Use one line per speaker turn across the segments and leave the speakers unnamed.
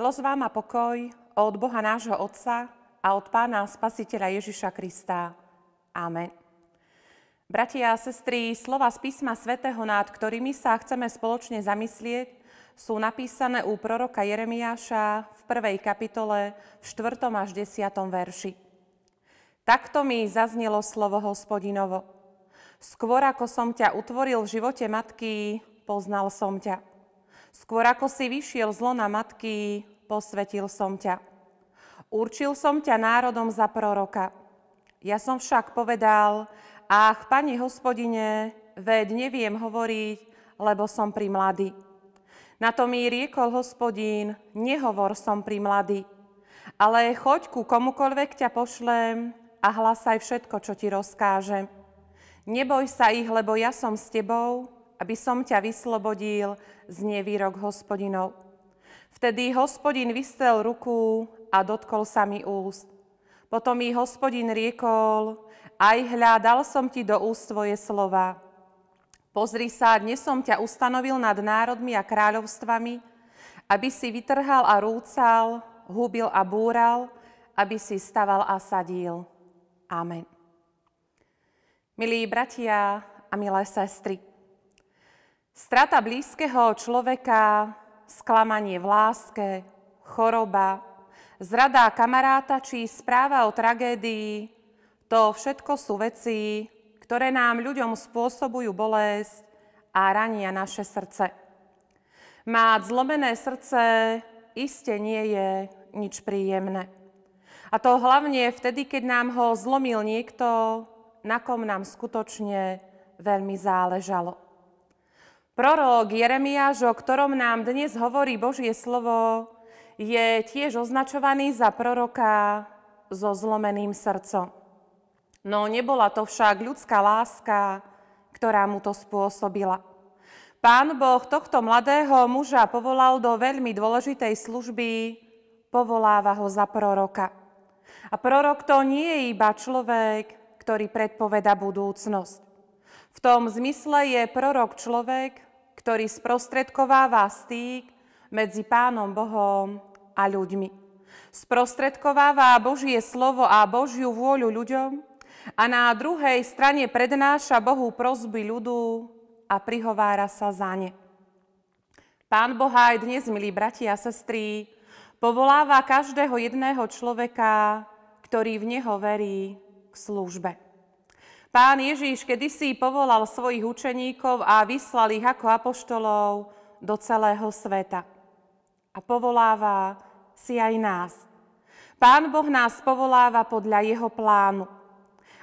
Milosť vám a pokoj od Boha nášho Otca a od Pána Spasiteľa Ježiša Krista. Amen. Bratia a sestry, slova z písma svätého, nad ktorými sa chceme spoločne zamyslieť, sú napísané u proroka Jeremiáša v prvej kapitole v 4. až 10. verši. Takto mi zaznelo slovo hospodinovo. Skôr ako som ťa utvoril v živote matky, poznal som ťa. Skôr ako si vyšiel z lona matky, posvetil som ťa. Určil som ťa národom za proroka. Ja som však povedal, ach, pani hospodine, veď neviem hovoriť, lebo som pri mladý. Na to mi riekol hospodín, nehovor som pri mladý, ale choď ku komukoľvek ťa pošlem a hlasaj všetko, čo ti rozkážem. Neboj sa ich, lebo ja som s tebou, aby som ťa vyslobodil z nevýrok hospodinov. Vtedy hospodin vystrel ruku a dotkol sa mi úst. Potom mi hospodin riekol, aj hľa, dal som ti do úst tvoje slova. Pozri sa, dnes som ťa ustanovil nad národmi a kráľovstvami, aby si vytrhal a rúcal, hubil a búral, aby si staval a sadil. Amen. Milí bratia a milé sestry, Strata blízkeho človeka, sklamanie v láske, choroba, zrada kamaráta či správa o tragédii, to všetko sú veci, ktoré nám ľuďom spôsobujú bolesť a rania naše srdce. Máť zlomené srdce iste nie je nič príjemné. A to hlavne vtedy, keď nám ho zlomil niekto, na kom nám skutočne veľmi záležalo. Prorok Jeremiáš, o ktorom nám dnes hovorí Božie slovo, je tiež označovaný za proroka so zlomeným srdcom. No nebola to však ľudská láska, ktorá mu to spôsobila. Pán Boh tohto mladého muža povolal do veľmi dôležitej služby, povoláva ho za proroka. A prorok to nie je iba človek, ktorý predpoveda budúcnosť. V tom zmysle je prorok človek, ktorý sprostredkováva styk medzi Pánom Bohom a ľuďmi. Sprostredkováva Božie slovo a Božiu vôľu ľuďom a na druhej strane prednáša Bohu prozby ľudu a prihovára sa za ne. Pán Boha aj dnes, milí bratia a sestry, povoláva každého jedného človeka, ktorý v Neho verí, k službe. Pán Ježíš kedysi povolal svojich učeníkov a vyslal ich ako apoštolov do celého sveta. A povoláva si aj nás. Pán Boh nás povoláva podľa jeho plánu.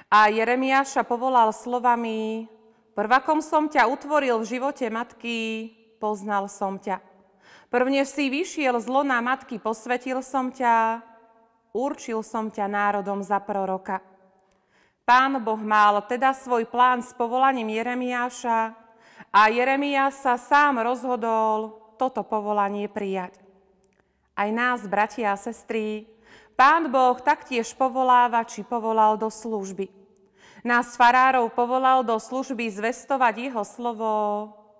A Jeremiáša povolal slovami, prvakom som ťa utvoril v živote matky, poznal som ťa. Prvne si vyšiel z lona matky, posvetil som ťa, určil som ťa národom za proroka. Pán Boh mal teda svoj plán s povolaním Jeremiáša a Jeremiáš sa sám rozhodol toto povolanie prijať. Aj nás, bratia a sestry, Pán Boh taktiež povoláva či povolal do služby. Nás farárov povolal do služby zvestovať jeho slovo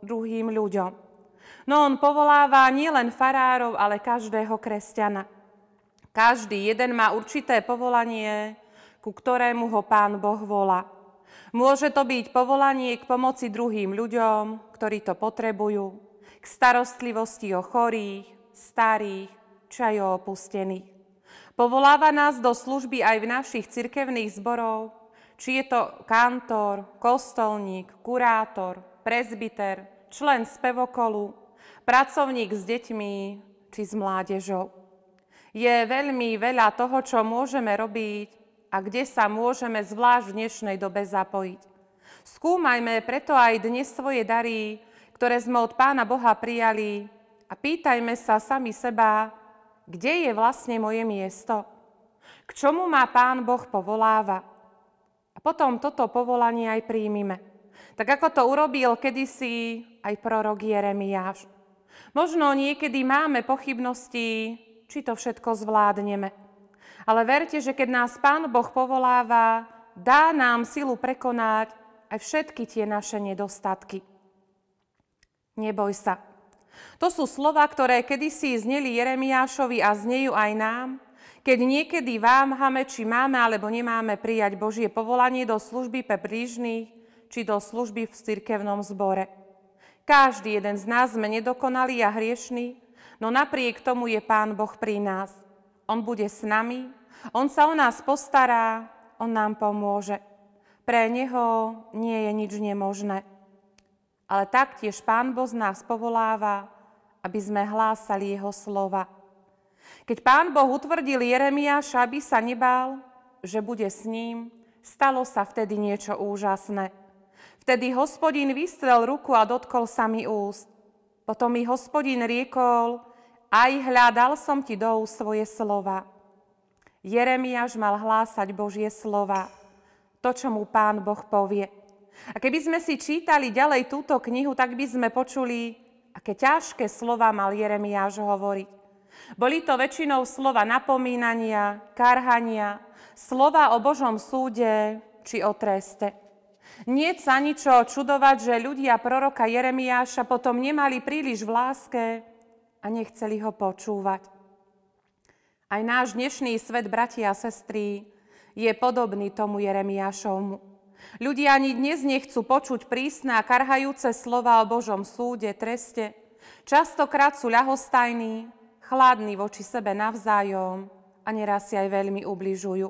druhým ľuďom. No on povoláva nielen farárov, ale každého kresťana. Každý jeden má určité povolanie, ku ktorému ho Pán Boh volá. Môže to byť povolanie k pomoci druhým ľuďom, ktorí to potrebujú, k starostlivosti o chorých, starých, či o opustených. Povoláva nás do služby aj v našich cirkevných zborov, či je to kantor, kostolník, kurátor, prezbiter, člen spevokolu, pracovník s deťmi či s mládežou. Je veľmi veľa toho, čo môžeme robiť a kde sa môžeme zvlášť v dnešnej dobe zapojiť. Skúmajme preto aj dnes svoje dary, ktoré sme od Pána Boha prijali a pýtajme sa sami seba, kde je vlastne moje miesto, k čomu ma Pán Boh povoláva. A potom toto povolanie aj príjmime. Tak ako to urobil kedysi aj prorok Jeremiáš. Možno niekedy máme pochybnosti, či to všetko zvládneme. Ale verte, že keď nás Pán Boh povoláva, dá nám silu prekonať aj všetky tie naše nedostatky. Neboj sa. To sú slova, ktoré kedysi zneli Jeremiášovi a znejú aj nám, keď niekedy váhame, či máme alebo nemáme prijať Božie povolanie do služby pre blížnych, či do služby v cirkevnom zbore. Každý jeden z nás sme nedokonalí a hriešní, no napriek tomu je Pán Boh pri nás. On bude s nami, On sa o nás postará, On nám pomôže. Pre Neho nie je nič nemožné. Ale taktiež Pán Boh nás povoláva, aby sme hlásali Jeho slova. Keď Pán Boh utvrdil Jeremiáša, aby sa nebál, že bude s ním, stalo sa vtedy niečo úžasné. Vtedy hospodín vystrel ruku a dotkol sa mi úst. Potom mi hospodín riekol, aj hľadal som ti do svoje slova. Jeremiáš mal hlásať Božie slova, to, čo mu Pán Boh povie. A keby sme si čítali ďalej túto knihu, tak by sme počuli, aké ťažké slova mal Jeremiáš hovoriť. Boli to väčšinou slova napomínania, karhania, slova o Božom súde či o treste. Nie sa ničo čudovať, že ľudia proroka Jeremiáša potom nemali príliš v láske a nechceli ho počúvať. Aj náš dnešný svet, bratia a sestry, je podobný tomu Jeremiášovmu. Ľudia ani dnes nechcú počuť prísne a karhajúce slova o Božom súde, treste. Častokrát sú ľahostajní, chladní voči sebe navzájom a neraz si aj veľmi ubližujú.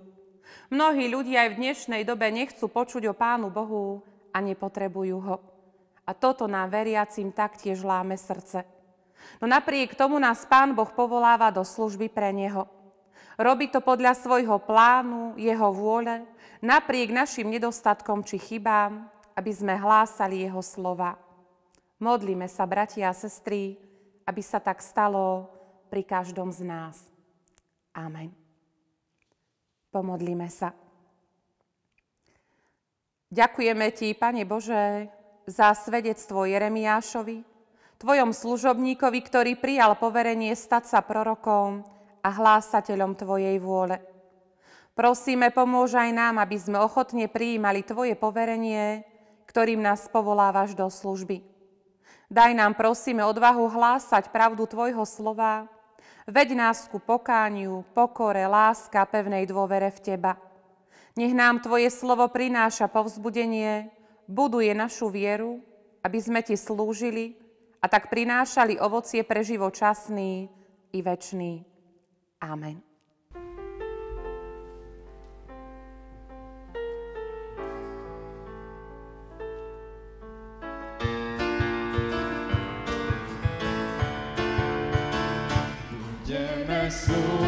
Mnohí ľudia aj v dnešnej dobe nechcú počuť o Pánu Bohu a nepotrebujú ho. A toto nám veriacim taktiež láme srdce. No napriek tomu nás Pán Boh povoláva do služby pre Neho. Robí to podľa svojho plánu, Jeho vôle, napriek našim nedostatkom či chybám, aby sme hlásali Jeho slova. Modlíme sa, bratia a sestry, aby sa tak stalo pri každom z nás. Amen. Pomodlíme sa. Ďakujeme Ti, Pane Bože, za svedectvo Jeremiášovi, Tvojom služobníkovi, ktorý prijal poverenie stať sa prorokom a hlásateľom Tvojej vôle. Prosíme, pomôž aj nám, aby sme ochotne prijímali Tvoje poverenie, ktorým nás povolávaš do služby. Daj nám, prosíme, odvahu hlásať pravdu Tvojho slova, Veď nás ku pokániu, pokore, láska, pevnej dôvere v Teba. Nech nám Tvoje slovo prináša povzbudenie, buduje našu vieru, aby sme Ti slúžili a tak prinášali ovocie pre život časný i večný. Amen.
slúži